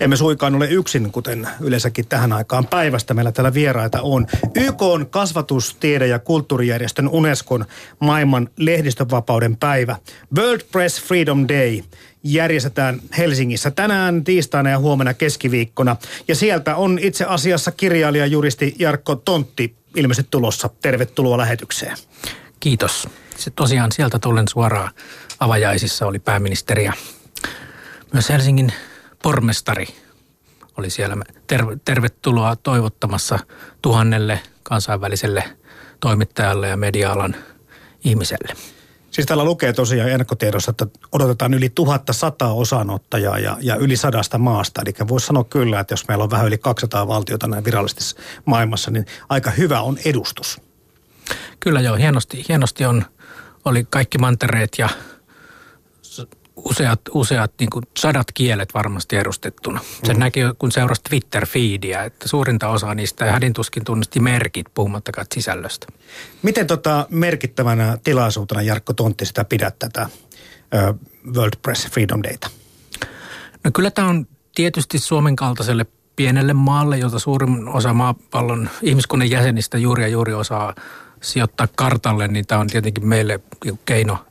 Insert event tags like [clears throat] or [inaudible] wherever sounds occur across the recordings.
emme suikaan ole yksin, kuten yleensäkin tähän aikaan päivästä. Meillä täällä vieraita on YK on kasvatus, tiede ja kulttuurijärjestön Unescon maailman lehdistönvapauden päivä. World Press Freedom Day järjestetään Helsingissä tänään, tiistaina ja huomenna keskiviikkona. Ja sieltä on itse asiassa kirjailija juristi Jarkko Tontti ilmeisesti tulossa. Tervetuloa lähetykseen. Kiitos. Se tosiaan sieltä tullen suoraan avajaisissa oli pääministeri ja myös Helsingin pormestari oli siellä tervetuloa toivottamassa tuhannelle kansainväliselle toimittajalle ja media-alan ihmiselle. Siis täällä lukee tosiaan ennakkotiedossa, että odotetaan yli 1100 osanottajaa ja, ja yli sadasta maasta. Eli voisi sanoa kyllä, että jos meillä on vähän yli 200 valtiota näin virallisesti maailmassa, niin aika hyvä on edustus. Kyllä joo, hienosti, hienosti on, oli kaikki mantereet ja useat, useat niin kuin sadat kielet varmasti edustettuna. Sen mm. näki, kun seurasi Twitter-feediä, että suurinta osaa niistä hädintuskin tunnisti merkit, puhumattakaan sisällöstä. Miten tota merkittävänä tilaisuutena, Jarkko Tontti, sitä pidät tätä World Press Freedom Dayta? No kyllä tämä on tietysti Suomen kaltaiselle pienelle maalle, jota suurin osa maapallon ihmiskunnan jäsenistä juuri ja juuri osaa sijoittaa kartalle, niin tämä on tietenkin meille keino –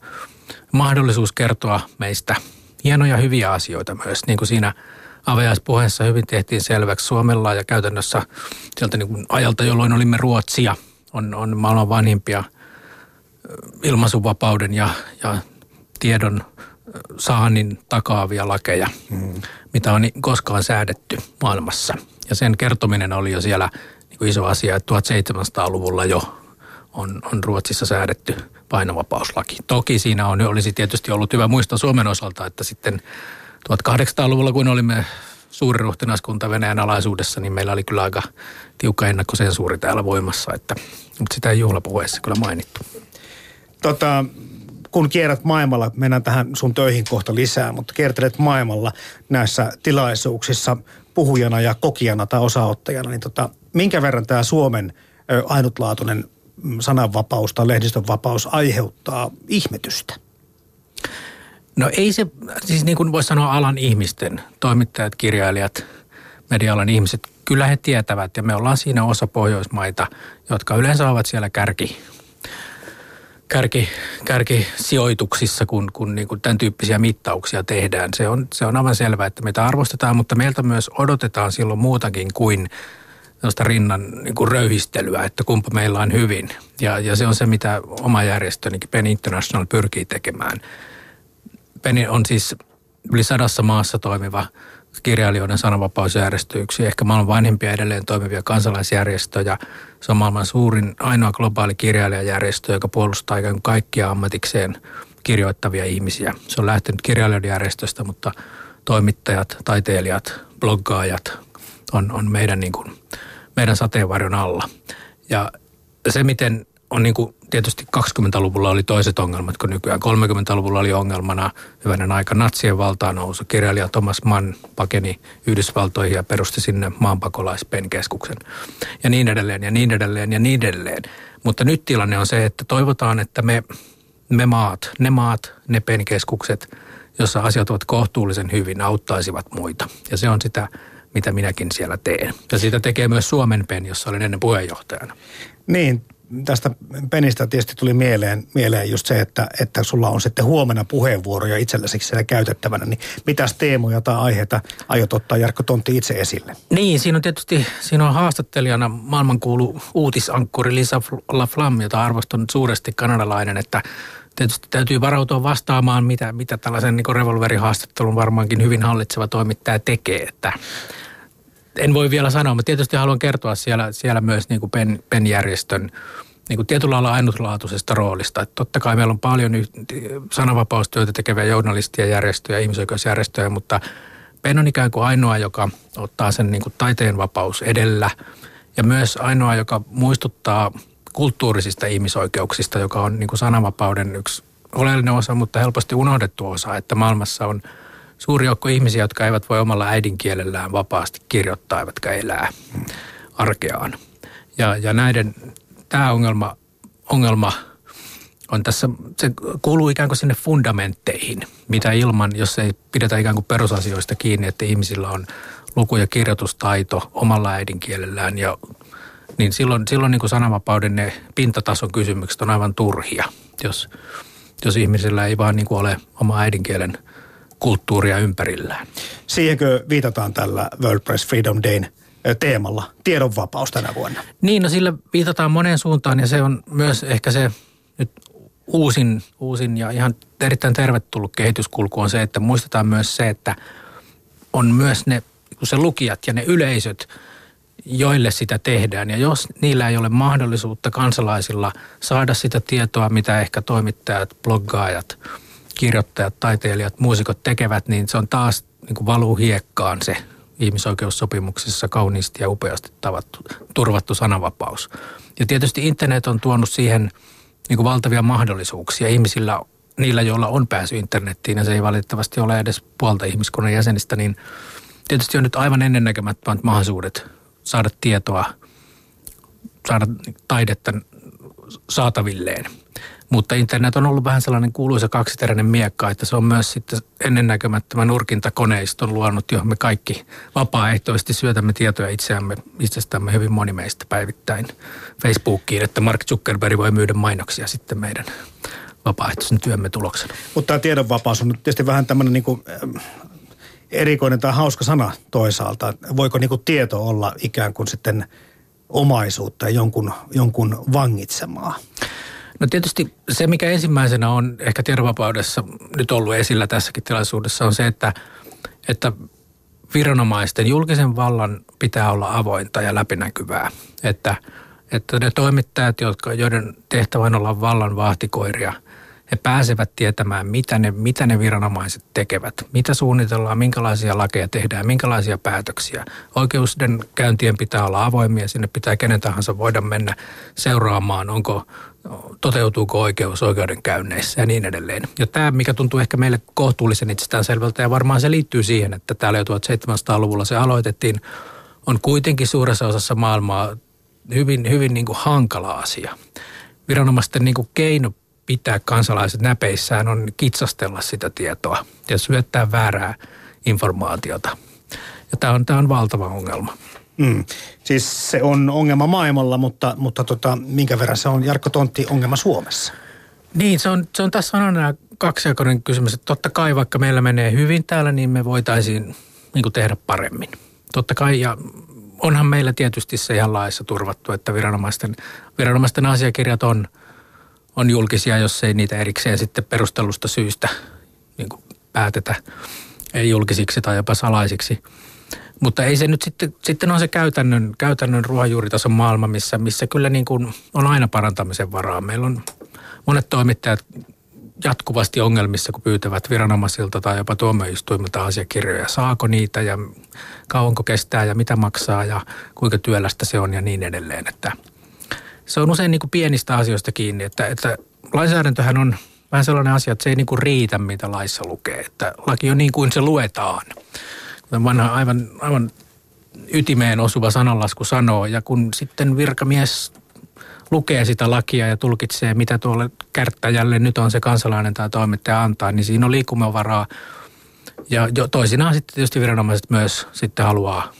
mahdollisuus kertoa meistä hienoja hyviä asioita myös, niin kuin siinä avajaispuheessa hyvin tehtiin selväksi Suomella ja käytännössä sieltä niin kuin ajalta, jolloin olimme Ruotsia, on, on maailman vanhimpia ilmaisuvapauden ja, ja tiedon saannin takaavia lakeja, mm. mitä on koskaan säädetty maailmassa. Ja sen kertominen oli jo siellä niin kuin iso asia, että 1700-luvulla jo on, on Ruotsissa säädetty painovapauslaki. Toki siinä on, olisi tietysti ollut hyvä muistaa Suomen osalta, että sitten 1800-luvulla, kun olimme suuriruhtinaskunta Venäjän alaisuudessa, niin meillä oli kyllä aika tiukka ennakkosensuuri täällä voimassa, että, mutta sitä ei juhlapuheessa kyllä mainittu. Tota, kun kierrät maailmalla, mennään tähän sun töihin kohta lisää, mutta kiertelet maailmalla näissä tilaisuuksissa puhujana ja kokijana tai osaottajana, niin tota, minkä verran tämä Suomen ainutlaatuinen sananvapaus tai lehdistön vapaus aiheuttaa ihmetystä? No ei se, siis niin kuin voisi sanoa alan ihmisten, toimittajat, kirjailijat, media-alan ihmiset, kyllä he tietävät ja me ollaan siinä osa Pohjoismaita, jotka yleensä ovat siellä kärki, kärki, kärkisijoituksissa, kun, kun niin kuin tämän tyyppisiä mittauksia tehdään. Se on, se on aivan selvää, että meitä arvostetaan, mutta meiltä myös odotetaan silloin muutakin kuin sellaista rinnan niin kuin röyhistelyä, että kumpa meillä on hyvin. Ja, ja se on se, mitä oma järjestö, niin Penny International, pyrkii tekemään. Penny on siis yli sadassa maassa toimiva kirjailijoiden sananvapausjärjestö, yksi ehkä maailman vanhimpia edelleen toimivia kansalaisjärjestöjä. Se on maailman suurin, ainoa globaali kirjailijajärjestö, joka puolustaa ikään kuin kaikkia ammatikseen kirjoittavia ihmisiä. Se on lähtenyt kirjailijoiden järjestöstä, mutta toimittajat, taiteilijat, bloggaajat on, on meidän niin kuin meidän sateenvarjon alla. Ja se, miten on niin kuin tietysti 20-luvulla oli toiset ongelmat kuin nykyään. 30-luvulla oli ongelmana hyvänen aika natsien valtaan nousu. Kirjailija Thomas Mann pakeni Yhdysvaltoihin ja perusti sinne maanpakolaispenkeskuksen. Ja niin edelleen ja niin edelleen ja niin edelleen. Mutta nyt tilanne on se, että toivotaan, että me, me maat, ne maat, ne penkeskukset, jossa asiat ovat kohtuullisen hyvin, auttaisivat muita. Ja se on sitä minäkin siellä teen. Ja siitä tekee myös Suomen PEN, jossa olin ennen puheenjohtajana. Niin, tästä penistä tietysti tuli mieleen, mieleen just se, että, että sulla on sitten huomenna puheenvuoroja itselläsi siellä käytettävänä, niin mitäs teemoja tai aiheita aiot ottaa Jarkko Tontti itse esille? Niin, siinä on tietysti, siinä on haastattelijana maailmankuulu uutisankkuri Lisa Laflamme, jota arvostan suuresti kanadalainen, että tietysti täytyy varautua vastaamaan, mitä, mitä tällaisen niin revolverihaastattelun varmaankin hyvin hallitseva toimittaja tekee, että en voi vielä sanoa, mutta tietysti haluan kertoa siellä, siellä myös niin kuin PEN, PEN-järjestön niin kuin tietyllä lailla ainutlaatuisesta roolista. Että totta kai meillä on paljon sananvapaustyötä tekeviä journalistia, järjestöjä, ihmisoikeusjärjestöjä, mutta PEN on ikään kuin ainoa, joka ottaa sen niin kuin taiteen vapaus edellä ja myös ainoa, joka muistuttaa kulttuurisista ihmisoikeuksista, joka on niin kuin sananvapauden yksi oleellinen osa, mutta helposti unohdettu osa, että maailmassa on – suuri joukko ihmisiä, jotka eivät voi omalla äidinkielellään vapaasti kirjoittaa, eivätkä elää arkeaan. Ja, ja näiden, tämä ongelma, ongelma on tässä, se kuuluu ikään kuin sinne fundamentteihin, mitä ilman, jos ei pidetä ikään kuin perusasioista kiinni, että ihmisillä on luku- ja kirjoitustaito omalla äidinkielellään ja niin silloin, silloin niin kuin sananvapauden ne pintatason kysymykset on aivan turhia, jos, jos ihmisellä ei vaan niin kuin ole oma äidinkielen kulttuuria ympärillään. Siihenkö viitataan tällä World Press Freedom Dayn teemalla, tiedonvapaus tänä vuonna? Niin, no sillä viitataan moneen suuntaan ja se on myös ehkä se nyt uusin, uusin ja ihan erittäin tervetullut kehityskulku on se, että muistetaan myös se, että on myös ne se lukijat ja ne yleisöt, joille sitä tehdään. Ja jos niillä ei ole mahdollisuutta kansalaisilla saada sitä tietoa, mitä ehkä toimittajat, bloggaajat, kirjoittajat, taiteilijat, muusikot tekevät, niin se on taas niin kuin valuu hiekkaan se ihmisoikeussopimuksessa kauniisti ja upeasti tavattu, turvattu sananvapaus. Ja tietysti internet on tuonut siihen niin kuin valtavia mahdollisuuksia ihmisillä, niillä joilla on pääsy internettiin ja se ei valitettavasti ole edes puolta ihmiskunnan jäsenistä, niin tietysti on nyt aivan ennennäkemättömät mahdollisuudet saada tietoa, saada taidetta saatavilleen. Mutta internet on ollut vähän sellainen kuuluisa kaksiteräinen miekka, että se on myös sitten ennennäkemättömän nurkintakoneiston luonut, johon me kaikki vapaaehtoisesti syötämme tietoja itseämme, itsestämme hyvin moni meistä päivittäin Facebookiin, että Mark Zuckerberg voi myydä mainoksia sitten meidän vapaaehtoisen työmme tuloksena. Mutta tämä tiedonvapaus on nyt tietysti vähän tämmöinen niin kuin, erikoinen tai hauska sana toisaalta. Voiko niin kuin tieto olla ikään kuin sitten omaisuutta ja jonkun, jonkun vangitsemaa? No tietysti se, mikä ensimmäisenä on ehkä tiedonvapaudessa nyt ollut esillä tässäkin tilaisuudessa, on se, että, että viranomaisten julkisen vallan pitää olla avointa ja läpinäkyvää. Että, että ne toimittajat, jotka, joiden tehtävä on olla vallan vahtikoiria – he pääsevät tietämään, mitä ne, mitä ne viranomaiset tekevät, mitä suunnitellaan, minkälaisia lakeja tehdään, minkälaisia päätöksiä. Oikeuden käyntien pitää olla avoimia, sinne pitää kenen tahansa voida mennä seuraamaan, onko, toteutuuko oikeus oikeudenkäynneissä ja niin edelleen. Ja tämä, mikä tuntuu ehkä meille kohtuullisen itsestäänselvältä, ja varmaan se liittyy siihen, että täällä jo 1700-luvulla se aloitettiin, on kuitenkin suuressa osassa maailmaa hyvin, hyvin niin kuin hankala asia. Viranomaisten niin kuin keino pitää kansalaiset näpeissään on kitsastella sitä tietoa ja syöttää väärää informaatiota. Ja tämä on, tämä on valtava ongelma. Mm. Siis se on ongelma maailmalla, mutta, mutta tota, minkä verran se on Jarkko Tontti ongelma Suomessa? Niin, se on, se on tässä on aina kaksijakoinen kysymys, että totta kai vaikka meillä menee hyvin täällä, niin me voitaisiin niin kuin tehdä paremmin. Totta kai, ja onhan meillä tietysti se ihan laissa turvattu, että viranomaisten, viranomaisten asiakirjat on – on julkisia, jos ei niitä erikseen sitten perustellusta syystä niin kuin päätetä ei julkisiksi tai jopa salaisiksi. Mutta ei se nyt sitten, sitten on se käytännön, käytännön ruohonjuuritason maailma, missä, missä kyllä niin kuin on aina parantamisen varaa. Meillä on monet toimittajat jatkuvasti ongelmissa, kun pyytävät viranomaisilta tai jopa tuomioistuimilta asiakirjoja. Saako niitä ja kauanko kestää ja mitä maksaa ja kuinka työlästä se on ja niin edelleen. Että – se on usein niin kuin pienistä asioista kiinni, että, että lainsäädäntöhän on vähän sellainen asia, että se ei niin kuin riitä, mitä laissa lukee. Että laki on niin kuin se luetaan. Vanha aivan, aivan ytimeen osuva sananlasku sanoo, ja kun sitten virkamies lukee sitä lakia ja tulkitsee, mitä tuolle kärttäjälle nyt on se kansalainen tai toimittaja antaa, niin siinä on liikkumavaraa. Ja jo toisinaan sitten tietysti viranomaiset myös sitten haluaa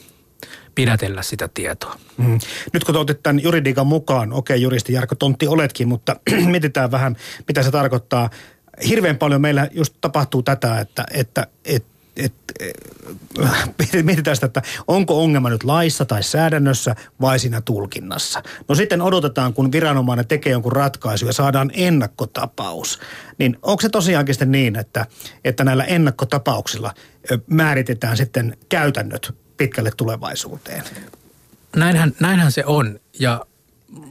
pidätellä sitä tietoa. Mm. Nyt kun otit tämän juridiikan mukaan, okei okay, juristi Jarkko Tontti oletkin, mutta [clears throat] mietitään vähän, mitä se tarkoittaa. Hirveän paljon meillä just tapahtuu tätä, että, että, että et, et, [clears throat] mietitään sitä, että onko ongelma nyt laissa tai säädännössä vai siinä tulkinnassa. No sitten odotetaan, kun viranomainen tekee jonkun ratkaisu ja saadaan ennakkotapaus. Niin onko se tosiaankin sitten niin, että, että näillä ennakkotapauksilla määritetään sitten käytännöt pitkälle tulevaisuuteen. Näinhän, näinhän se on ja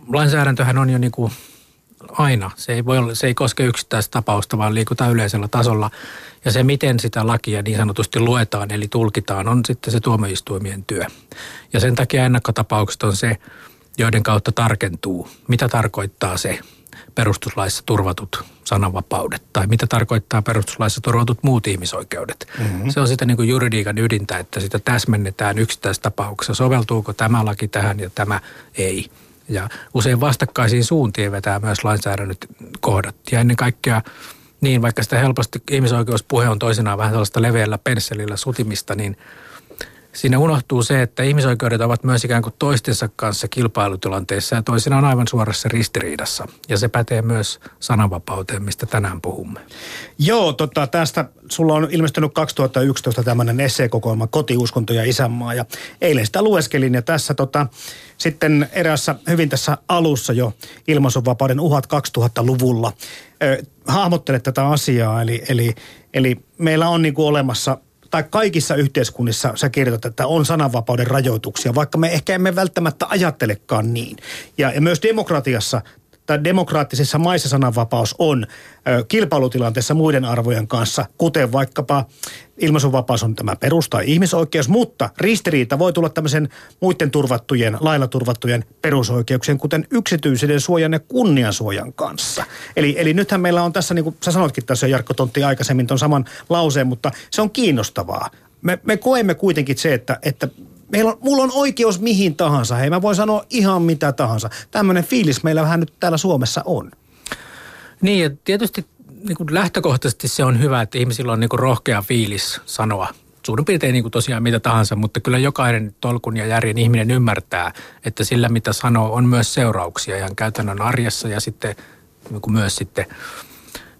lainsäädäntöhän on jo niin kuin aina. Se ei, voi olla, se ei koske yksittäistä tapausta, vaan liikutaan yleisellä tasolla. Ja se, miten sitä lakia niin sanotusti luetaan, eli tulkitaan, on sitten se tuomioistuimien työ. Ja sen takia ennakkotapaukset on se, joiden kautta tarkentuu, mitä tarkoittaa se perustuslaissa turvatut sananvapaudet tai mitä tarkoittaa perustuslaissa turvatut muut ihmisoikeudet. Mm-hmm. Se on sitä niin kuin juridiikan ydintä, että sitä täsmennetään yksittäistapauksessa. Soveltuuko tämä laki tähän ja tämä ei. Ja usein vastakkaisiin suuntiin vetää myös lainsäädännöt kohdat. Ja ennen kaikkea niin, vaikka sitä helposti ihmisoikeuspuhe on toisinaan vähän sellaista leveällä pensselillä sutimista, niin siinä unohtuu se, että ihmisoikeudet ovat myös ikään kuin toistensa kanssa kilpailutilanteessa ja toisinaan aivan suorassa ristiriidassa. Ja se pätee myös sananvapauteen, mistä tänään puhumme. Joo, tota, tästä sulla on ilmestynyt 2011 tämmöinen esseekokoelma Kotiuskonto ja isänmaa ja eilen sitä lueskelin ja tässä tota, sitten erässä hyvin tässä alussa jo ilmaisunvapauden uhat 2000-luvulla ö, hahmottelet tätä asiaa eli, eli, eli meillä on niin olemassa – tai kaikissa yhteiskunnissa sä kirjoitat, että on sananvapauden rajoituksia, vaikka me ehkä emme välttämättä ajattelekaan niin. Ja, ja myös demokratiassa tai demokraattisissa maissa sananvapaus on kilpailutilanteessa muiden arvojen kanssa, kuten vaikkapa ilmaisunvapaus on tämä perus- tai ihmisoikeus, mutta ristiriita voi tulla tämmöisen muiden turvattujen, lailla turvattujen perusoikeuksien, kuten yksityisyyden suojan ja kunniansuojan kanssa. Eli, eli nythän meillä on tässä, niin kuin sä sanotkin tässä Jarkko Tontti aikaisemmin ton saman lauseen, mutta se on kiinnostavaa. Me, me koemme kuitenkin se, että, että meillä on, mulla on oikeus mihin tahansa. Hei, mä voin sanoa ihan mitä tahansa. Tämmöinen fiilis meillä vähän nyt täällä Suomessa on. Niin, ja tietysti niin kuin lähtökohtaisesti se on hyvä, että ihmisillä on niin kuin rohkea fiilis sanoa suurin piirtein niin kuin tosiaan mitä tahansa, mutta kyllä jokainen tolkun ja järjen ihminen ymmärtää, että sillä mitä sanoo on myös seurauksia ihan käytännön arjessa ja sitten niin kuin myös sitten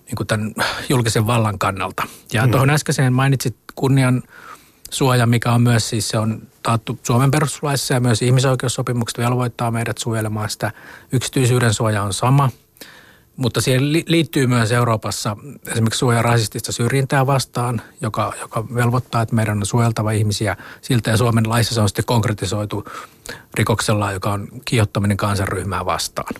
niin kuin tämän julkisen vallan kannalta. Ja mm. tuohon äskeiseen mainitsit kunnian suoja, mikä on myös siis se on taattu Suomen perustuslaissa ja myös ihmisoikeussopimukset velvoittaa meidät suojelemaan sitä. Yksityisyyden suoja on sama, mutta siihen liittyy myös Euroopassa esimerkiksi suoja rasistista syrjintää vastaan, joka, joka velvoittaa, että meidän on suojeltava ihmisiä siltä ja Suomen laissa se on sitten konkretisoitu rikoksella, joka on kiihottaminen kansanryhmää vastaan.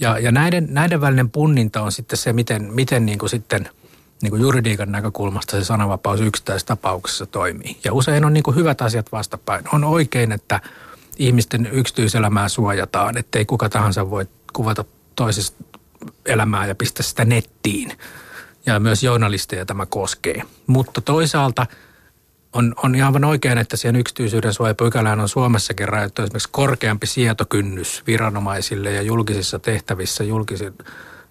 Ja, ja näiden, näiden välinen punninta on sitten se, miten, miten niin kuin sitten – niin kuin juridiikan näkökulmasta se sananvapaus yksittäisessä tapauksessa toimii. Ja usein on niin kuin hyvät asiat vastapäin. On oikein, että ihmisten yksityiselämää suojataan, ettei kuka tahansa voi kuvata toisesta elämää ja pistää sitä nettiin. Ja myös journalisteja tämä koskee. Mutta toisaalta on, on ihan oikein, että siihen yksityisyyden suojapykälään on Suomessakin rajattu esimerkiksi korkeampi sietokynnys viranomaisille ja julkisissa tehtävissä, julkisissa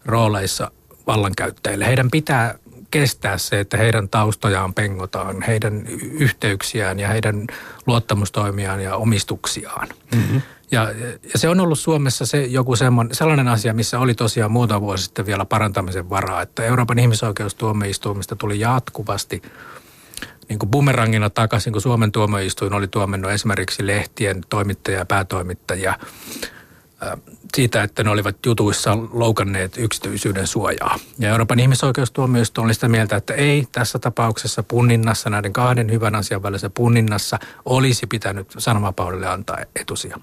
rooleissa vallankäyttäjille. Heidän pitää kestää se, että heidän taustojaan pengotaan, heidän yhteyksiään ja heidän luottamustoimiaan ja omistuksiaan. Mm-hmm. Ja, ja se on ollut Suomessa se joku sellainen asia, missä oli tosiaan muutama vuosi sitten vielä parantamisen varaa, että Euroopan ihmisoikeustuomioistuimista tuli jatkuvasti niin kuin bumerangina takaisin, kun Suomen tuomioistuin oli tuomennut esimerkiksi lehtien toimittajia ja päätoimittajia siitä, että ne olivat jutuissa loukanneet yksityisyyden suojaa. Ja Euroopan ihmisoikeustuomioistuin oli sitä mieltä, että ei tässä tapauksessa punninnassa, näiden kahden hyvän asian välisessä punninnassa olisi pitänyt sananvapaudelle antaa etusija.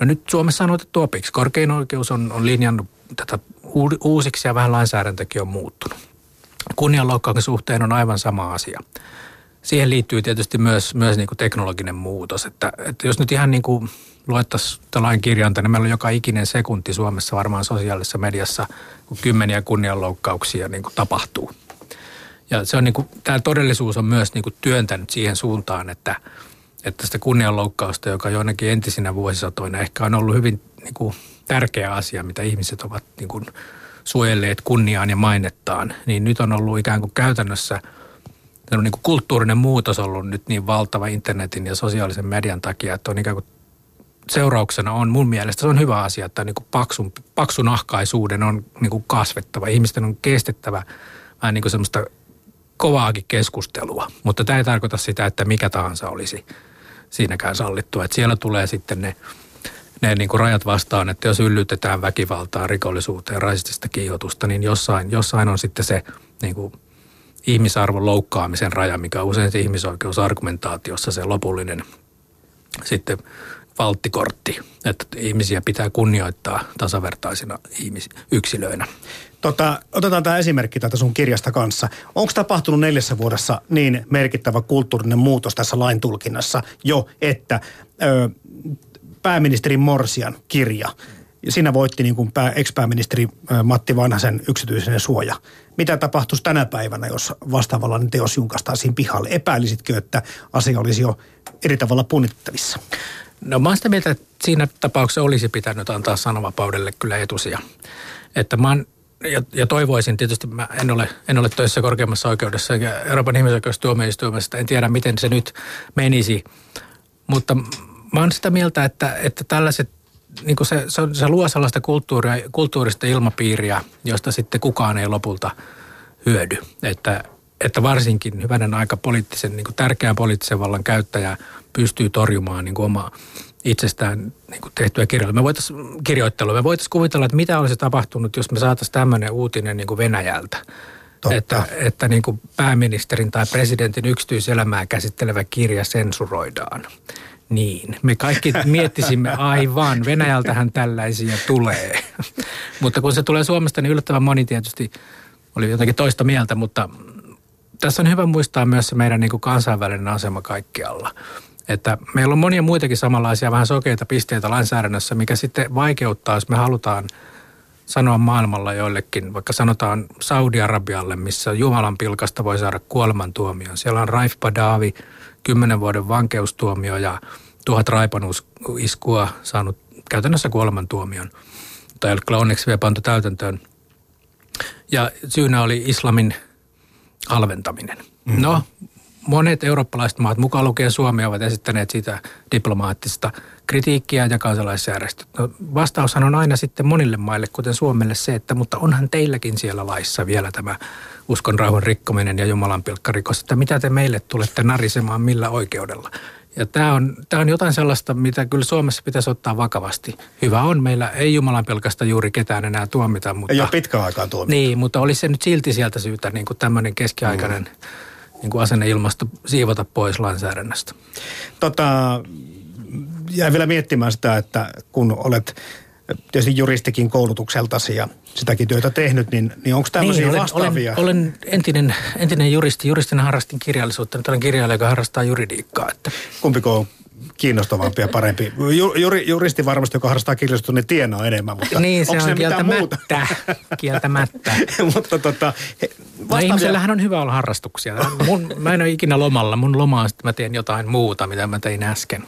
No nyt Suomessa on otettu opiksi. Korkein oikeus on, on linjannut tätä uusiksi ja vähän lainsäädäntökin on muuttunut. Kunnianloukkauksen suhteen on aivan sama asia. Siihen liittyy tietysti myös, myös niin kuin teknologinen muutos. Että, että jos nyt ihan niin kuin luettaisiin lain kirjainta, niin meillä on joka ikinen sekunti Suomessa varmaan sosiaalisessa mediassa, kun kymmeniä kunnianloukkauksia niin kuin tapahtuu. Ja se on niin kuin, tämä todellisuus on myös niin kuin työntänyt siihen suuntaan, että, että sitä kunnianloukkausta, joka joinakin entisinä vuosisatoina ehkä on ollut hyvin niin kuin tärkeä asia, mitä ihmiset ovat niin kuin suojelleet kunniaan ja mainettaan, niin nyt on ollut ikään kuin käytännössä – niin kuin kulttuurinen muutos ollut nyt niin valtava internetin ja sosiaalisen median takia, että on ikään kuin seurauksena on mun mielestä se on hyvä asia, että niin kuin paksun, paksunahkaisuuden on niin kuin kasvettava. Ihmisten on kestettävä vähän niin kuin semmoista kovaakin keskustelua, mutta tämä ei tarkoita sitä, että mikä tahansa olisi siinäkään sallittua. Että siellä tulee sitten ne, ne niin kuin rajat vastaan, että jos yllytetään väkivaltaa, rikollisuuteen, rasistista kiihotusta, niin jossain, jossain on sitten se niin kuin ihmisarvon loukkaamisen raja, mikä on usein se ihmisoikeusargumentaatiossa se lopullinen sitten valttikortti, että ihmisiä pitää kunnioittaa tasavertaisina ihmis- yksilöinä. Tota, otetaan tämä esimerkki tätä sun kirjasta kanssa. Onko tapahtunut neljässä vuodessa niin merkittävä kulttuurinen muutos tässä lain tulkinnassa jo, että ö, pääministeri Morsian kirja, siinä voitti niin kuin pää, ex-pääministeri Matti Vanhasen yksityisen suoja. Mitä tapahtuisi tänä päivänä, jos vastaavallainen teos julkaistaisiin pihalle? Epäilisitkö, että asia olisi jo eri tavalla punnittavissa? No mä oon sitä mieltä, että siinä tapauksessa olisi pitänyt antaa sananvapaudelle kyllä etusia. Että mä oon ja, ja toivoisin tietysti, mä en ole, en ole töissä korkeimmassa oikeudessa eikä Euroopan ihmisoikeustuomioistuimesta, en tiedä miten se nyt menisi, mutta mä oon sitä mieltä, että, että tällaiset niin se, se, se luo sellaista kulttuuria, kulttuurista ilmapiiriä, josta sitten kukaan ei lopulta hyödy. Että, että varsinkin hyvänen aika poliittisen, niin tärkeän poliittisen vallan käyttäjä pystyy torjumaan niin omaa itsestään niin kuin tehtyä kirjoittelua. Me voitaisiin kirjoittelua. Me voitaisiin kuvitella, että mitä olisi tapahtunut, jos me saataisiin tämmöinen uutinen niin kuin Venäjältä. Totta. Että, että niin kuin pääministerin tai presidentin yksityiselämää käsittelevä kirja sensuroidaan. Niin, me kaikki miettisimme [laughs] aivan, Venäjältähän tällaisia tulee. [laughs] mutta kun se tulee Suomesta, niin yllättävän moni tietysti oli jotenkin toista mieltä, mutta tässä on hyvä muistaa myös se meidän niin kuin kansainvälinen asema kaikkialla. Että meillä on monia muitakin samanlaisia vähän sokeita pisteitä lainsäädännössä, mikä sitten vaikeuttaa, jos me halutaan sanoa maailmalla joillekin, vaikka sanotaan Saudi-Arabialle, missä Jumalan pilkasta voi saada kuolemantuomion. Siellä on Raif Badavi, kymmenen vuoden vankeustuomio ja tuhat raipanuiskua saanut käytännössä kuolemantuomion. Tai onneksi vielä pantu täytäntöön. Ja syynä oli islamin alventaminen. Mm-hmm. No, monet eurooppalaiset maat, mukaan lukien Suomi, ovat esittäneet sitä diplomaattista kritiikkiä ja kansalaisjärjestöt. No, vastaushan on aina sitten monille maille, kuten Suomelle, se, että mutta onhan teilläkin siellä laissa vielä tämä uskon rauhan rikkominen ja Jumalan pilkkarikos, että mitä te meille tulette narisemaan millä oikeudella. Ja tämä on, tämä on jotain sellaista, mitä kyllä Suomessa pitäisi ottaa vakavasti. Hyvä on, meillä ei Jumalan pelkästä juuri ketään enää tuomita. Mutta, ei ole pitkään aikaan tuomita. Niin, mutta olisi se nyt silti sieltä syytä niin kuin tämmöinen keskiaikainen mm. niin kuin asenneilmasto siivota pois lainsäädännöstä. Tota, jäin vielä miettimään sitä, että kun olet tietysti juristikin koulutukseltasi ja sitäkin työtä tehnyt, niin, niin onko tämmöisiä niin, olen, vastaavia? Olen, olen entinen, entinen juristi. Juristina harrastin kirjallisuutta. Nyt olen kirjailija, joka harrastaa juridiikkaa. Että. Kumpiko on kiinnostavampi ja parempi. Juri, juristi varmasti, joka harrastaa kirjallisuutta, niin tienaa enemmän, mutta niin, se onko on muuta? [laughs] Kieltämättä. [laughs] mutta tota, no, ihmisellähän on hyvä olla harrastuksia. Mun, mä en ole ikinä lomalla. Mun loma on sitten, mä teen jotain muuta, mitä mä tein äsken.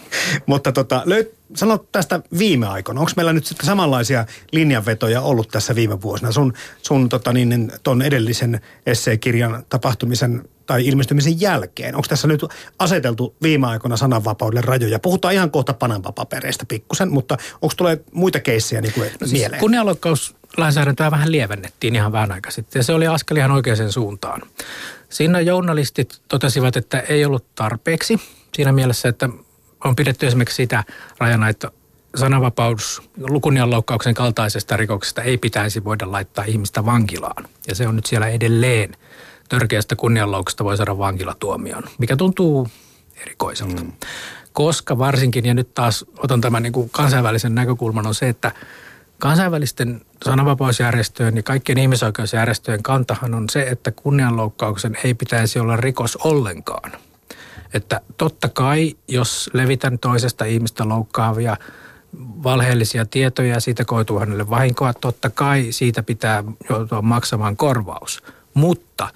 mutta tota, löyt, sano tästä viime aikoina. Onko meillä nyt sitten samanlaisia linjanvetoja ollut tässä viime vuosina? Sun, sun tota niin, ton edellisen esseekirjan tapahtumisen tai ilmestymisen jälkeen? Onko tässä nyt aseteltu viime aikoina sananvapaudelle rajoja? Puhutaan ihan kohta pananvapapereistä pikkusen, mutta onko tulee muita keissejä niin kuin no siis mieleen? Kunnianloukkauslainsäädäntöä vähän lievennettiin ihan vähän aikaa sitten ja se oli askel ihan oikeaan suuntaan. Siinä journalistit totesivat, että ei ollut tarpeeksi siinä mielessä, että on pidetty esimerkiksi sitä rajana, että sananvapaus lukunnianloukkauksen kaltaisesta rikoksesta ei pitäisi voida laittaa ihmistä vankilaan. Ja se on nyt siellä edelleen. Törkeästä kunnianloukkauksesta voi saada vankilatuomion, mikä tuntuu erikoiselta. Mm. Koska varsinkin, ja nyt taas otan tämän niin kuin kansainvälisen näkökulman, on se, että kansainvälisten sananvapausjärjestöjen ja kaikkien ihmisoikeusjärjestöjen kantahan on se, että kunnianloukkauksen ei pitäisi olla rikos ollenkaan – että totta kai, jos levitän toisesta ihmistä loukkaavia valheellisia tietoja ja siitä koituu hänelle vahinkoa, totta kai siitä pitää joutua maksamaan korvaus. Mutta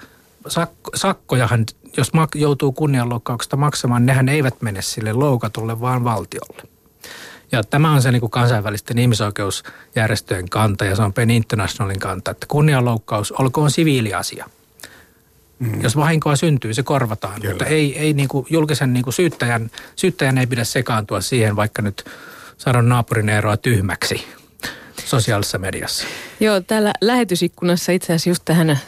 sakko, sakkojahan, jos joutuu kunnianloukkauksesta maksamaan, nehän eivät mene sille loukatulle, vaan valtiolle. Ja tämä on se niin kuin kansainvälisten ihmisoikeusjärjestöjen kanta ja se on Pen Internationalin kanta, että kunnianloukkaus olkoon siviiliasia – Mm. Jos vahinkoa syntyy, se korvataan, Kyllä. mutta ei, ei niin kuin julkisen niin kuin syyttäjän, syyttäjän ei pidä sekaantua siihen, vaikka nyt saadaan naapurin eroa tyhmäksi sosiaalisessa mediassa. Joo, täällä lähetysikkunassa itse asiassa just tähän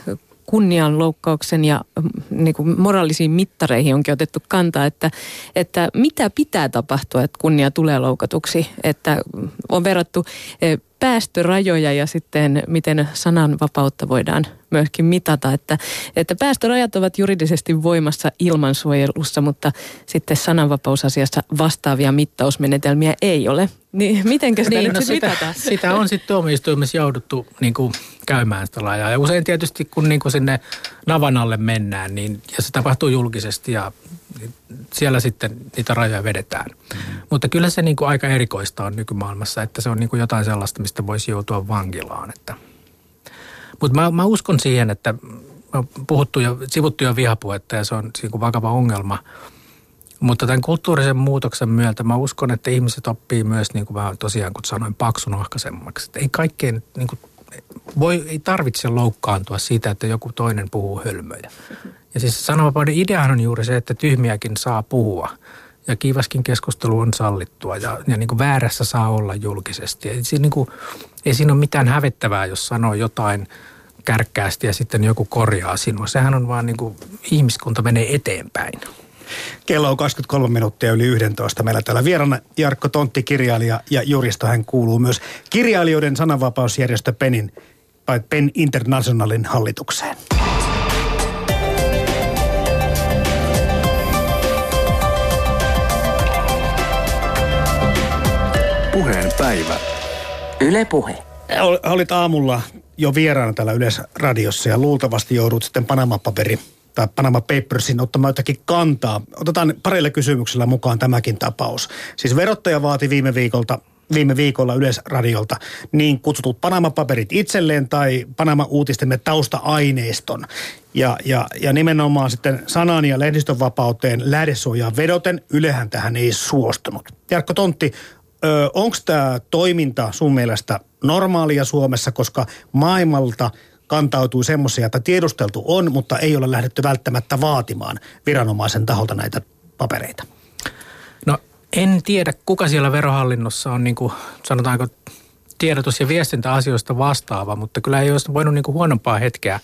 kunnianloukkauksen ja mm, niin kuin moraalisiin mittareihin onkin otettu kantaa, että, että mitä pitää tapahtua, että kunnia tulee loukatuksi. Että on verrattu eh, päästörajoja ja sitten miten sananvapautta voidaan myöskin mitata. Että, että päästörajat ovat juridisesti voimassa ilmansuojelussa, mutta sitten sananvapausasiassa vastaavia mittausmenetelmiä ei ole. Niin mitenkä sitä niin, no sitä, mitata? Sitä on sitten tuomioistuimessa jouduttu niin kuin käymään sitä lajaa. Ja usein tietysti kun niin kuin sinne navan alle mennään, niin ja se tapahtuu julkisesti ja siellä sitten niitä rajoja vedetään. Mm-hmm. Mutta kyllä se niin kuin aika erikoista on nykymaailmassa, että se on niin kuin jotain sellaista, mistä voisi joutua vankilaan. Että. Mutta mä, mä uskon siihen, että puhuttu ja sivuttu jo vihapuetta ja se on niin kuin vakava ongelma. Mutta tämän kulttuurisen muutoksen myötä mä uskon, että ihmiset oppii myös, niin kuin mä tosiaan kun sanoin, paksunohkaisemmaksi. Ei kaikkeen niin kuin voi, ei tarvitse loukkaantua siitä, että joku toinen puhuu hölmöjä. Ja siis sananvapauden ideahan on juuri se, että tyhmiäkin saa puhua. Ja kiivaskin keskustelu on sallittua ja, ja niin kuin väärässä saa olla julkisesti. Ei siinä, niin kuin, ei siinä ole mitään hävettävää, jos sanoo jotain kärkkäästi ja sitten joku korjaa sinua. Sehän on vaan niin kuin, ihmiskunta menee eteenpäin. Kello on 23 minuuttia yli 11. Meillä täällä vieraana Jarkko Tontti, kirjailija ja juristo. Hän kuuluu myös kirjailijoiden sananvapausjärjestö Penin, Pen Internationalin hallitukseen. Puheen päivä. Yle Puhe. Olit aamulla jo vieraana täällä Yleisradiossa ja luultavasti joudut sitten Panama-paperi tai Panama Papersin ottamaan jotakin kantaa. Otetaan parille kysymyksellä mukaan tämäkin tapaus. Siis verottaja vaati viime viikolta viime viikolla Yleisradiolta niin kutsutut Panama-paperit itselleen tai Panama-uutistemme tausta-aineiston. Ja, ja, ja nimenomaan sitten sanan ja lehdistön vapauteen lähdesuojaan vedoten Ylehän tähän ei suostunut. Jarkko Tontti, onko tämä toiminta sun mielestä normaalia Suomessa, koska maailmalta kantautuu semmoisia, että tiedusteltu on, mutta ei ole lähdetty välttämättä vaatimaan viranomaisen taholta näitä papereita? No en tiedä, kuka siellä verohallinnossa on niin kuin, sanotaanko tiedotus- ja viestintäasioista vastaava, mutta kyllä ei olisi voinut niin kuin huonompaa hetkeä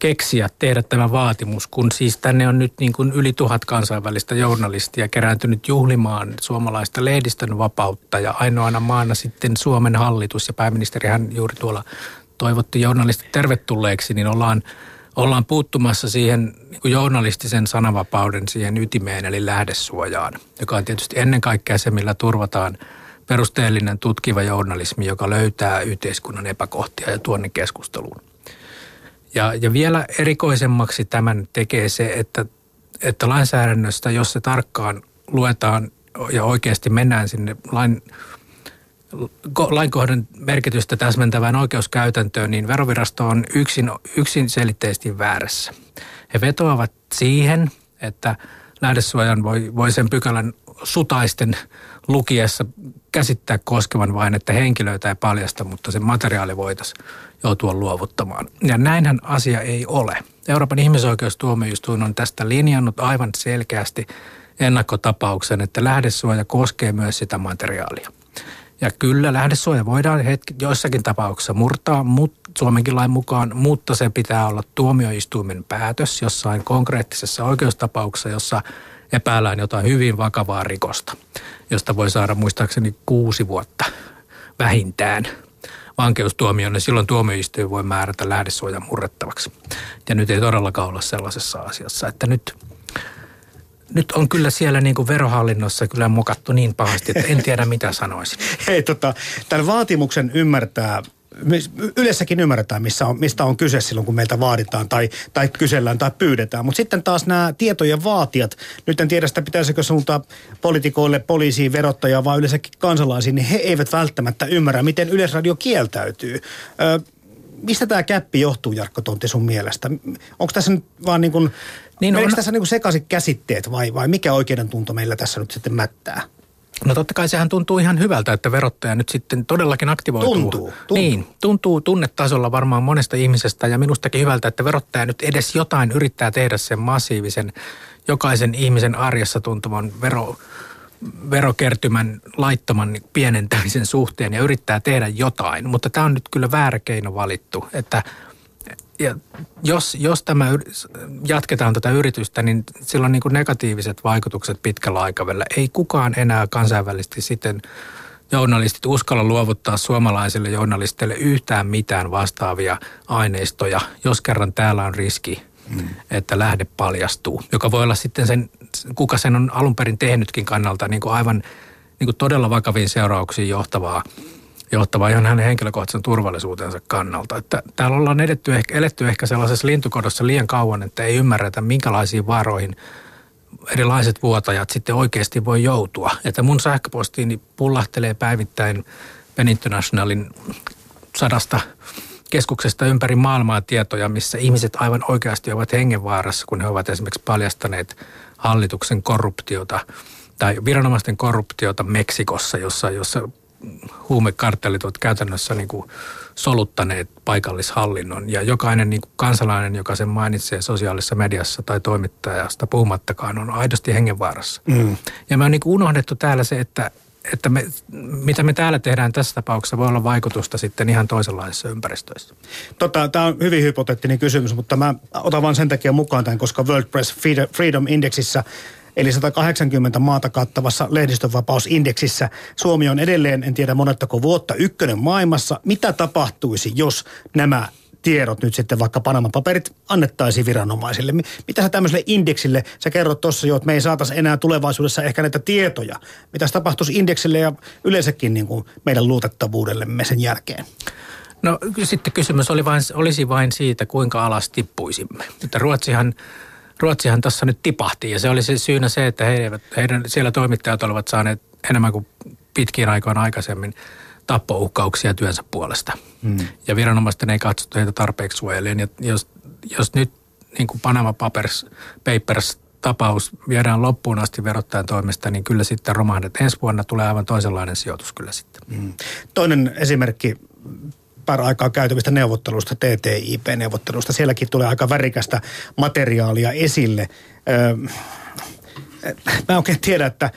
keksiä tehdä tämä vaatimus, kun siis tänne on nyt niin kuin yli tuhat kansainvälistä journalistia kerääntynyt juhlimaan suomalaista lehdistön vapautta ja ainoana maana sitten Suomen hallitus ja pääministerihän juuri tuolla toivotti journalistit tervetulleeksi, niin ollaan, ollaan puuttumassa siihen niin kuin journalistisen sananvapauden siihen ytimeen eli lähdesuojaan, joka on tietysti ennen kaikkea se, millä turvataan perusteellinen tutkiva journalismi, joka löytää yhteiskunnan epäkohtia ja tuonne keskusteluun. Ja, ja vielä erikoisemmaksi tämän tekee se, että, että lainsäädännöstä, jos se tarkkaan luetaan ja oikeasti mennään sinne lain, lainkohdan merkitystä täsmentävään oikeuskäytäntöön, niin verovirasto on yksin, yksin selitteisesti väärässä. He vetoavat siihen, että lähdesuojan voi, voi sen pykälän sutaisten lukiessa käsittää koskevan vain, että henkilöitä ei paljasta, mutta se materiaali voitaisiin joutua luovuttamaan. Ja näinhän asia ei ole. Euroopan ihmisoikeustuomioistuin on tästä linjannut aivan selkeästi ennakkotapauksen, että lähdesuoja koskee myös sitä materiaalia. Ja kyllä lähdesuoja voidaan hetki, joissakin tapauksissa murtaa mut, Suomenkin lain mukaan, mutta se pitää olla tuomioistuimen päätös jossain konkreettisessa oikeustapauksessa, jossa epäillään jotain hyvin vakavaa rikosta, josta voi saada muistaakseni kuusi vuotta vähintään vankeustuomioon, niin silloin tuomioistuin voi määrätä lähdesuojan murrettavaksi. Ja nyt ei todellakaan olla sellaisessa asiassa, että nyt, nyt on kyllä siellä niin kuin verohallinnossa kyllä mokattu niin pahasti, että en tiedä mitä sanoisin. [laughs] Hei tota, tämän vaatimuksen ymmärtää yleissäkin ymmärretään, missä on, mistä on kyse silloin, kun meiltä vaaditaan tai, tai kysellään tai pyydetään. Mutta sitten taas nämä tietojen vaatijat, nyt en tiedä sitä pitäisikö suuntaa poliitikoille, poliisiin, verottajaa, vaan yleensäkin kansalaisiin, niin he eivät välttämättä ymmärrä, miten Yleisradio kieltäytyy. Ö, mistä tämä käppi johtuu, Jarkko Tontti, sun mielestä? Onko tässä nyt vaan niin kuin, niin on... tässä niin kuin sekaisin käsitteet vai, vai mikä oikeuden tunto meillä tässä nyt sitten mättää? No totta kai sehän tuntuu ihan hyvältä, että verottaja nyt sitten todellakin aktivoituu. Tuntuu. tuntuu. Niin, tuntuu tunnetasolla varmaan monesta ihmisestä ja minustakin hyvältä, että verottaja nyt edes jotain yrittää tehdä sen massiivisen, jokaisen ihmisen arjessa tuntuvan vero, verokertymän laittoman pienentämisen suhteen ja yrittää tehdä jotain. Mutta tämä on nyt kyllä väärä keino valittu, että – ja jos, jos tämä jatketaan tätä yritystä, niin sillä on niin kuin negatiiviset vaikutukset pitkällä aikavälillä. Ei kukaan enää kansainvälisesti sitten journalistit uskalla luovuttaa suomalaisille journalisteille yhtään mitään vastaavia aineistoja, jos kerran täällä on riski, mm. että lähde paljastuu, joka voi olla sitten sen, kuka sen on alun perin tehnytkin kannalta niin kuin aivan niin kuin todella vakaviin seurauksiin johtavaa johtava ihan hänen henkilökohtaisen turvallisuutensa kannalta. Että täällä ollaan edetty, ehkä, eletty ehkä sellaisessa lintukodossa liian kauan, että ei ymmärretä minkälaisiin varoihin erilaiset vuotajat sitten oikeasti voi joutua. Että mun sähköpostiini pullahtelee päivittäin Pen Internationalin sadasta keskuksesta ympäri maailmaa tietoja, missä ihmiset aivan oikeasti ovat hengenvaarassa, kun he ovat esimerkiksi paljastaneet hallituksen korruptiota tai viranomaisten korruptiota Meksikossa, jossa, jossa huumekartellit ovat käytännössä niin kuin soluttaneet paikallishallinnon. Ja jokainen niin kuin kansalainen, joka sen mainitsee sosiaalisessa mediassa tai toimittajasta puhumattakaan, on aidosti hengenvaarassa. Mm. Ja me on niin kuin unohdettu täällä se, että että me, mitä me täällä tehdään tässä tapauksessa voi olla vaikutusta sitten ihan toisenlaisissa ympäristöissä. Tota, tämä on hyvin hypoteettinen kysymys, mutta mä otan vain sen takia mukaan tämän, koska World Press Freedom Indexissä eli 180 maata kattavassa lehdistönvapausindeksissä Suomi on edelleen, en tiedä monettako vuotta, ykkönen maailmassa. Mitä tapahtuisi, jos nämä tiedot nyt sitten vaikka Panama-paperit annettaisiin viranomaisille. Mitä sä tämmöiselle indeksille, sä kerrot tuossa jo, että me ei saataisi enää tulevaisuudessa ehkä näitä tietoja. Mitä tapahtuisi indeksille ja yleensäkin niin kuin meidän luotettavuudellemme sen jälkeen? No sitten kysymys oli vain, olisi vain siitä, kuinka alas tippuisimme. Mutta Ruotsihan, Ruotsihan tässä nyt tipahti ja se oli se syynä se, että heidän, heidän siellä toimittajat olivat saaneet enemmän kuin pitkiin aikoina aikaisemmin – tappouhkauksia työnsä puolesta. Mm. Ja viranomaisten ei katsottu heitä tarpeeksi suojeleen. Ja jos, jos nyt niin kuin Panama Papers, Papers tapaus viedään loppuun asti verottajan toimesta, niin kyllä sitten romahdet. Ensi vuonna tulee aivan toisenlainen sijoitus kyllä sitten. Mm. Toinen esimerkki aikaa käytävistä neuvottelusta, TTIP-neuvottelusta. Sielläkin tulee aika värikästä materiaalia esille. Mä oikein tiedä, että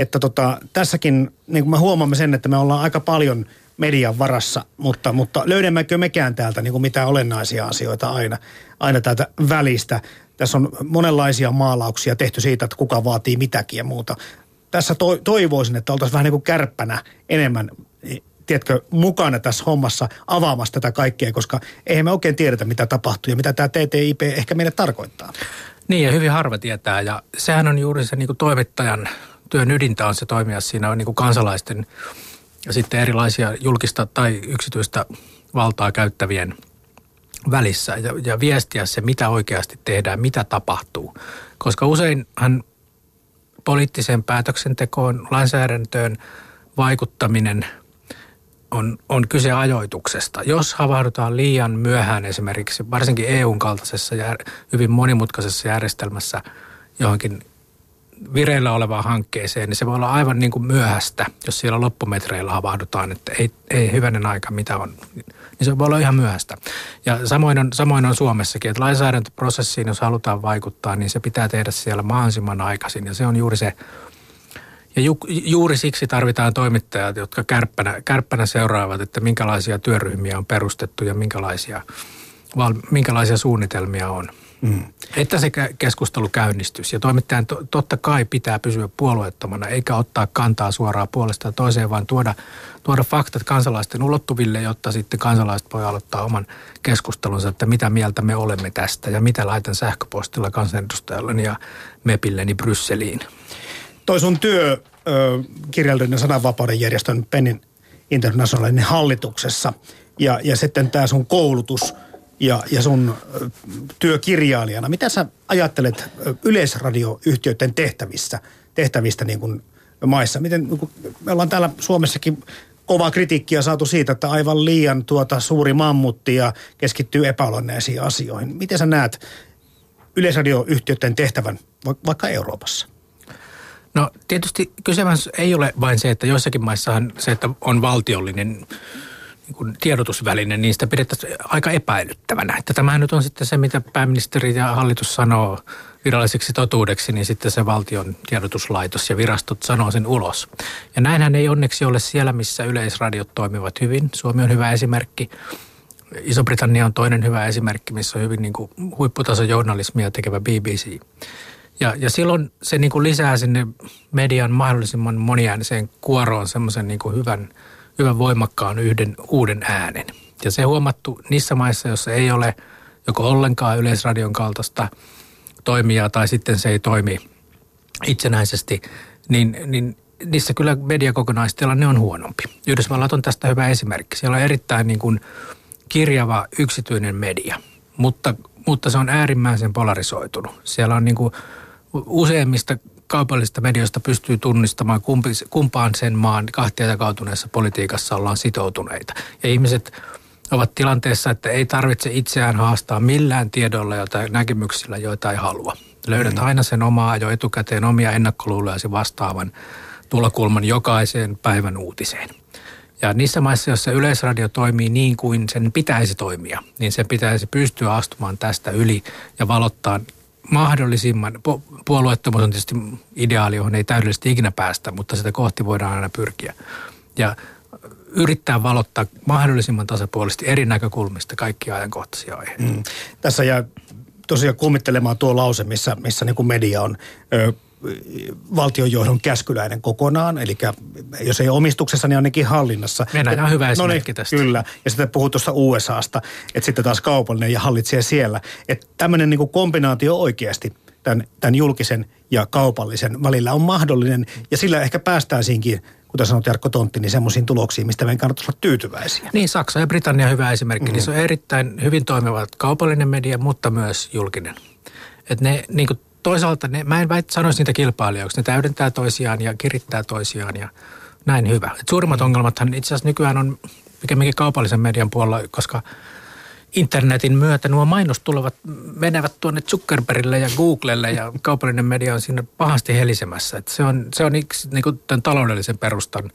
että tota, tässäkin niin kuin me huomaamme sen, että me ollaan aika paljon median varassa, mutta, mutta löydämmekö mekään täältä niin kuin mitään olennaisia asioita aina, aina täältä välistä. Tässä on monenlaisia maalauksia tehty siitä, että kuka vaatii mitäkin ja muuta. Tässä to, toivoisin, että oltaisiin vähän niin kuin kärppänä enemmän tiedätkö, mukana tässä hommassa avaamassa tätä kaikkea, koska eihän me oikein tiedetä, mitä tapahtuu ja mitä tämä TTIP ehkä meille tarkoittaa. Niin ja hyvin harva tietää ja sehän on juuri se niin kuin toimittajan työn ydintä on se toimia siinä on niin kuin kansalaisten ja sitten erilaisia julkista tai yksityistä valtaa käyttävien välissä ja, ja viestiä se, mitä oikeasti tehdään, mitä tapahtuu. Koska useinhan poliittiseen päätöksentekoon, lainsäädäntöön vaikuttaminen on, on kyse ajoituksesta. Jos havahdutaan liian myöhään esimerkiksi, varsinkin EUn kaltaisessa ja hyvin monimutkaisessa järjestelmässä johonkin vireillä olevaan hankkeeseen, niin se voi olla aivan niin kuin myöhäistä, jos siellä loppumetreillä havahdutaan, että ei, ei hyvänen aika mitä on, niin se voi olla ihan myöhäistä. Ja samoin on, samoin on Suomessakin, että lainsäädäntöprosessiin, jos halutaan vaikuttaa, niin se pitää tehdä siellä mahdollisimman aikaisin. Ja se on juuri se, ja ju, juuri siksi tarvitaan toimittajat, jotka kärppänä, kärppänä seuraavat, että minkälaisia työryhmiä on perustettu ja minkälaisia, val, minkälaisia suunnitelmia on. Mm. Että se keskustelu käynnistyisi. Ja toimittajan to, totta kai pitää pysyä puolueettomana, eikä ottaa kantaa suoraan puolesta toiseen, vaan tuoda, tuoda faktat kansalaisten ulottuville, jotta sitten kansalaiset voi aloittaa oman keskustelunsa, että mitä mieltä me olemme tästä ja mitä laitan sähköpostilla kansanedustajalleni ja MEPilleni Brysseliin. Toi sun työ kirjallinen sananvapauden järjestön Pennin Internationalin hallituksessa ja, ja sitten tämä sun koulutus – ja, ja sun työkirjailijana. Mitä sä ajattelet yleisradioyhtiöiden tehtävistä, tehtävistä niin kuin maissa? Miten, niin kuin, me ollaan täällä Suomessakin kovaa kritiikkiä saatu siitä, että aivan liian tuota suuri mammutti ja keskittyy epäolonneisiin asioihin. Miten sä näet yleisradioyhtiöiden tehtävän vaikka Euroopassa? No tietysti kysymys ei ole vain se, että joissakin maissahan se, että on valtiollinen niin tiedotusväline, niin sitä pidettäisiin aika epäilyttävänä. Että tämähän nyt on sitten se, mitä pääministeri ja hallitus sanoo viralliseksi totuudeksi, niin sitten se valtion tiedotuslaitos ja virastot sanoo sen ulos. Ja näinhän ei onneksi ole siellä, missä yleisradiot toimivat hyvin. Suomi on hyvä esimerkki. Iso-Britannia on toinen hyvä esimerkki, missä on hyvin niin kuin huipputason journalismia tekevä BBC. Ja, ja silloin se niin kuin lisää sinne median mahdollisimman moniääniseen kuoroon semmoisen niin kuin hyvän – hyvän voimakkaan yhden uuden äänen. Ja se huomattu niissä maissa, joissa ei ole joko ollenkaan yleisradion kaltaista toimijaa tai sitten se ei toimi itsenäisesti, niin, niin niissä kyllä mediakokonaistilanne on huonompi. Yhdysvallat on tästä hyvä esimerkki. Siellä on erittäin niin kuin kirjava yksityinen media, mutta, mutta se on äärimmäisen polarisoitunut. Siellä on niin kuin useimmista kaupallisista medioista pystyy tunnistamaan, kumpi, kumpaan sen maan kahtia jakautuneessa politiikassa ollaan sitoutuneita. Ja ihmiset ovat tilanteessa, että ei tarvitse itseään haastaa millään tiedolla tai näkemyksillä, joita ei halua. Löydät mm. aina sen omaa jo etukäteen omia ennakkoluulojasi vastaavan tulokulman jokaiseen päivän uutiseen. Ja niissä maissa, joissa yleisradio toimii niin kuin sen pitäisi toimia, niin sen pitäisi pystyä astumaan tästä yli ja valottaa mahdollisimman, puolueettomuus on tietysti ideaali, johon ei täydellisesti ikinä päästä, mutta sitä kohti voidaan aina pyrkiä. Ja yrittää valottaa mahdollisimman tasapuolisesti eri näkökulmista kaikkia ajankohtaisia aiheita. Mm. Tässä jää tosiaan kummittelemaan tuo lause, missä, missä niin kuin media on ö, valtionjohdon käskyläinen kokonaan. Eli jos ei omistuksessa, niin ainakin hallinnassa. Venäjä on hyvä esimerkki no niin, tästä. Kyllä. Ja sitten puhuu tuosta USAsta, että sitten taas kaupallinen ja hallitsee siellä. Että tämmöinen niin kombinaatio oikeasti tämän, tämän julkisen ja kaupallisen välillä on mahdollinen. Ja sillä ehkä päästään siinkin kuten sanot Jarkko Tontti, niin semmoisiin tuloksiin, mistä meidän kannattaisi olla tyytyväisiä. Niin, Saksa ja Britannia on hyvä esimerkki. Mm-hmm. Niissä on erittäin hyvin toimiva kaupallinen media, mutta myös julkinen. Et ne niin kuin toisaalta, ne, mä en väit, sanoisi niitä kilpailijoiksi. Ne täydentää toisiaan ja kirittää toisiaan ja näin hyvä. Et suurimmat ongelmathan itse asiassa nykyään on pikemminkin kaupallisen median puolella, koska internetin myötä nuo mainostulevat menevät tuonne Zuckerbergille ja Googlelle ja [laughs] kaupallinen media on siinä pahasti helisemässä. Et se on, se on yksi niin kuin tämän taloudellisen perustan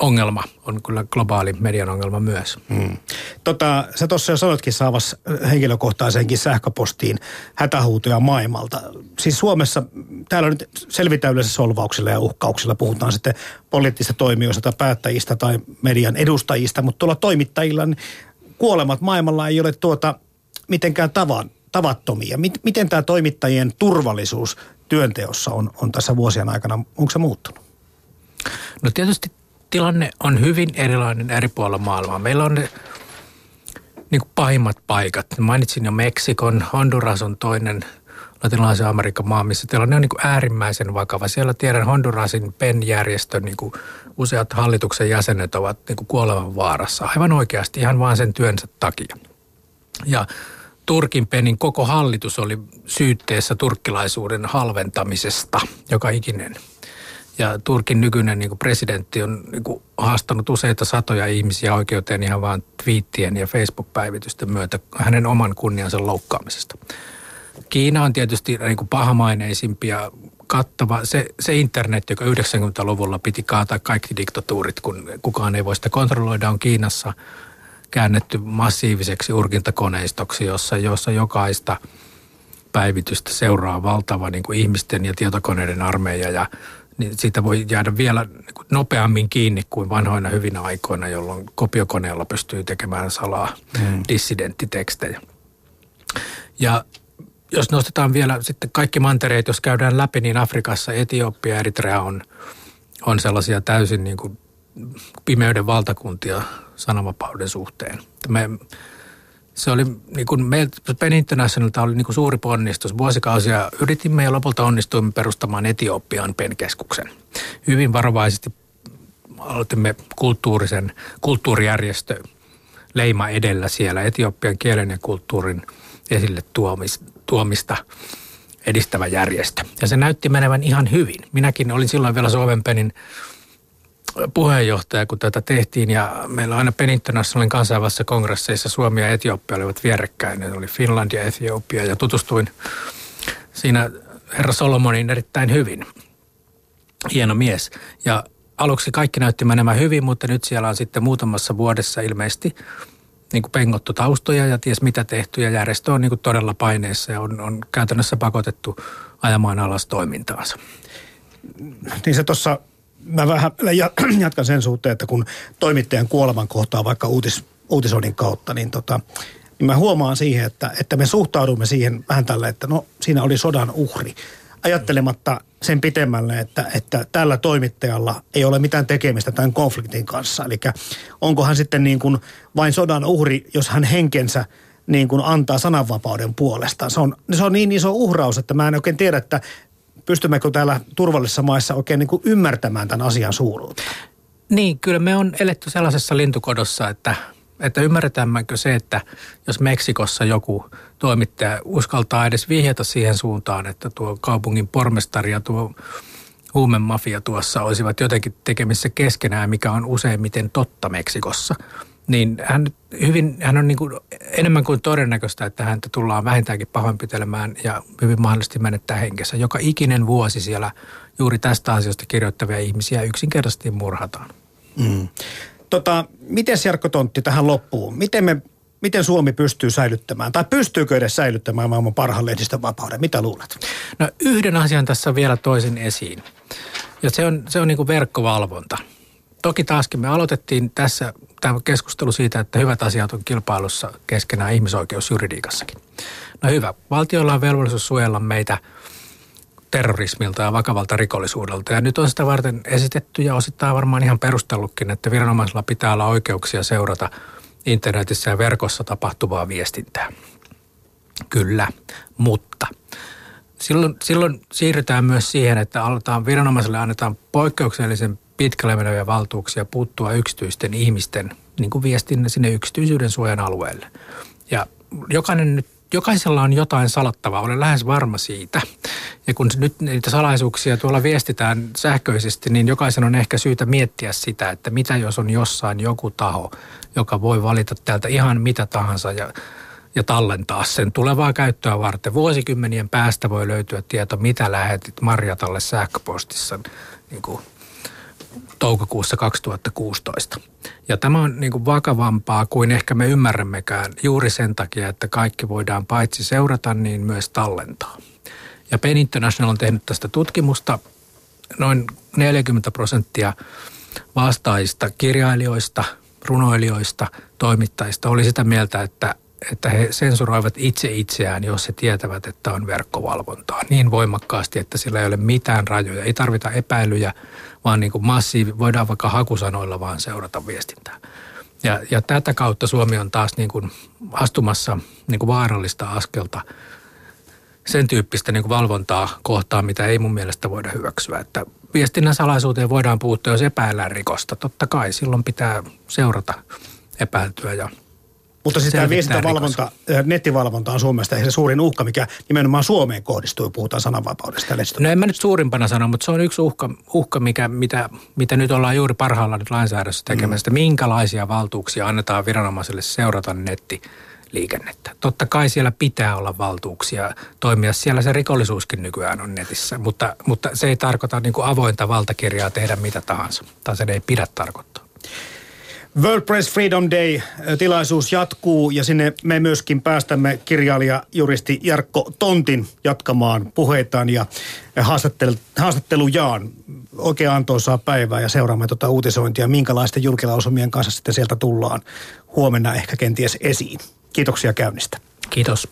ongelma, on kyllä globaali median ongelma myös. Hmm. Tota, sä tuossa jo sanoitkin saavas henkilökohtaiseenkin sähköpostiin hätähuutoja maailmalta. Siis Suomessa, täällä nyt selvitään yleensä solvauksilla ja uhkauksilla, puhutaan sitten poliittisista toimijoista tai päättäjistä tai median edustajista, mutta tuolla toimittajilla niin kuolemat maailmalla ei ole tuota mitenkään tavan, tavattomia. Miten tämä toimittajien turvallisuus työnteossa on, on tässä vuosien aikana, onko se muuttunut? No tietysti tilanne on hyvin erilainen eri puolilla maailmaa. Meillä on ne niin kuin pahimmat paikat. Mainitsin jo Meksikon, Honduras on toinen latinalaisen Amerikan maa, missä tilanne on niin kuin äärimmäisen vakava. Siellä tiedän Hondurasin PEN-järjestön niin kuin useat hallituksen jäsenet ovat niin kuin vaarassa. Aivan oikeasti ihan vain sen työnsä takia. Ja Turkin penin koko hallitus oli syytteessä turkkilaisuuden halventamisesta, joka ikinen ja Turkin nykyinen niin presidentti on niin haastanut useita satoja ihmisiä oikeuteen ihan vain twiittien ja Facebook-päivitysten myötä hänen oman kunniansa loukkaamisesta. Kiina on tietysti niin kuin pahamaineisimpia kattava. Se, se internet, joka 90-luvulla piti kaataa kaikki diktatuurit, kun kukaan ei voi sitä kontrolloida, on Kiinassa käännetty massiiviseksi urkintakoneistoksi, jossa, jossa jokaista päivitystä seuraa valtava niin kuin ihmisten ja tietokoneiden armeija ja niin siitä voi jäädä vielä niin nopeammin kiinni kuin vanhoina hyvinä aikoina, jolloin kopiokoneella pystyy tekemään salaa mm. dissidenttitekstejä. Ja jos nostetaan vielä sitten kaikki mantereet, jos käydään läpi, niin Afrikassa Etiopia ja Eritrea on, on sellaisia täysin niin kuin pimeyden valtakuntia sananvapauden suhteen. Me se oli niin kuin meiltä Pen Internationalta oli niin kuin suuri ponnistus. Vuosikausia yritimme ja lopulta onnistuimme perustamaan Etiopian PEN-keskuksen. Hyvin varovaisesti aloitimme kulttuurisen, kulttuurijärjestö leima edellä siellä Etiopian kielen ja kulttuurin esille tuomista edistävä järjestö. Ja se näytti menevän ihan hyvin. Minäkin olin silloin vielä Suomen Penin puheenjohtaja, kun tätä tehtiin ja meillä aina Pen Internationalin kansainvälisissä kongresseissa Suomi ja Etiopia olivat vierekkäin. Ne oli Finland ja Etiopia ja tutustuin siinä herra Solomonin erittäin hyvin. Hieno mies. Ja aluksi kaikki näytti menemään hyvin, mutta nyt siellä on sitten muutamassa vuodessa ilmeisesti niin kuin pengottu taustoja ja ties mitä tehty ja järjestö on niin kuin todella paineessa ja on, on käytännössä pakotettu ajamaan alas toimintaansa. Niin se tuossa mä vähän [clears throat] [clears throat] jatkan sen suhteen, että kun toimittajan kuoleman kohtaa vaikka uutis, uutisoinnin kautta, niin, tota, niin mä huomaan siihen, että, että me suhtaudumme siihen vähän tällä, että no siinä oli sodan uhri. Ajattelematta sen pitemmälle, että, että tällä toimittajalla ei ole mitään tekemistä tämän konfliktin kanssa. Eli onko hän sitten niin kuin vain sodan uhri, jos hän henkensä niin kuin antaa sananvapauden puolesta. Se on, se on niin iso uhraus, että mä en oikein tiedä, että pystymmekö täällä turvallisissa maissa oikein niin kuin ymmärtämään tämän asian suuruutta? Niin, kyllä me on eletty sellaisessa lintukodossa, että, että ymmärretäänkö se, että jos Meksikossa joku toimittaja uskaltaa edes vihjata siihen suuntaan, että tuo kaupungin pormestari ja tuo huumemafia tuossa olisivat jotenkin tekemissä keskenään, mikä on useimmiten totta Meksikossa. Niin hän, hyvin, hän on niin kuin enemmän kuin todennäköistä, että häntä tullaan vähintäänkin pahoinpitelemään ja hyvin mahdollisesti menettää henkensä. Joka ikinen vuosi siellä juuri tästä asiasta kirjoittavia ihmisiä yksinkertaisesti murhataan. Mm. Tota, miten Jarkko Tontti tähän loppuun? Miten, me, miten Suomi pystyy säilyttämään, tai pystyykö edes säilyttämään maailman parhaan lehdistön vapauden? Mitä luulet? No yhden asian tässä vielä toisin esiin. Ja se on, se on niin kuin verkkovalvonta. Toki taaskin me aloitettiin tässä tämä keskustelu siitä, että hyvät asiat on kilpailussa keskenään ihmisoikeusjuridiikassakin. No hyvä, valtiolla on velvollisuus suojella meitä terrorismilta ja vakavalta rikollisuudelta. Ja nyt on sitä varten esitetty ja osittain varmaan ihan perustellutkin, että viranomaisilla pitää olla oikeuksia seurata internetissä ja verkossa tapahtuvaa viestintää. Kyllä, mutta silloin, silloin siirrytään myös siihen, että aletaan viranomaisille annetaan poikkeuksellisen pitkälle meneviä valtuuksia puuttua yksityisten ihmisten niin kuin viestinnä sinne yksityisyyden suojan alueelle. Ja jokainen nyt jokaisella on jotain salattavaa, olen lähes varma siitä. Ja kun nyt niitä salaisuuksia tuolla viestitään sähköisesti, niin jokaisen on ehkä syytä miettiä sitä, että mitä jos on jossain joku taho, joka voi valita täältä ihan mitä tahansa ja, ja tallentaa sen tulevaa käyttöä varten. Vuosikymmenien päästä voi löytyä tieto, mitä lähetit Marjatalle sähköpostissa niin kuin toukokuussa 2016. Ja tämä on niin kuin vakavampaa kuin ehkä me ymmärrämmekään juuri sen takia, että kaikki voidaan paitsi seurata, niin myös tallentaa. Ja Pen International on tehnyt tästä tutkimusta. Noin 40 prosenttia vastaajista, kirjailijoista, runoilijoista, toimittajista oli sitä mieltä, että että he sensuroivat itse itseään, jos he tietävät, että on verkkovalvontaa niin voimakkaasti, että sillä ei ole mitään rajoja. Ei tarvita epäilyjä, vaan niin kuin massiivi, voidaan vaikka hakusanoilla vaan seurata viestintää. Ja, ja tätä kautta Suomi on taas niin kuin astumassa niin kuin vaarallista askelta sen tyyppistä niin kuin valvontaa kohtaan, mitä ei mun mielestä voida hyväksyä. Että viestinnän salaisuuteen voidaan puuttua, jos epäillään rikosta. Totta kai silloin pitää seurata epäiltyä ja mutta siis tämä viestintävalvonta, nettivalvonta on Suomesta se suurin uhka, mikä nimenomaan Suomeen kohdistuu, puhutaan sananvapaudesta. No en mä nyt suurimpana sano, mutta se on yksi uhka, uhka mikä, mitä, mitä nyt ollaan juuri parhaillaan nyt lainsäädännössä tekemässä, mm. minkälaisia valtuuksia annetaan viranomaiselle seurata netti liikennettä. Totta kai siellä pitää olla valtuuksia toimia. Siellä se rikollisuuskin nykyään on netissä, mutta, mutta se ei tarkoita niin kuin avointa valtakirjaa tehdä mitä tahansa. Tai se ei pidä tarkoittaa. World Press Freedom Day-tilaisuus jatkuu ja sinne me myöskin päästämme kirjailija juristi Jarkko Tontin jatkamaan puheitaan ja haastattelujaan. Oikein antoisaa päivää ja seuraamme tuota uutisointia, minkälaisten julkilausumien kanssa sitten sieltä tullaan huomenna ehkä kenties esiin. Kiitoksia käynnistä. Kiitos.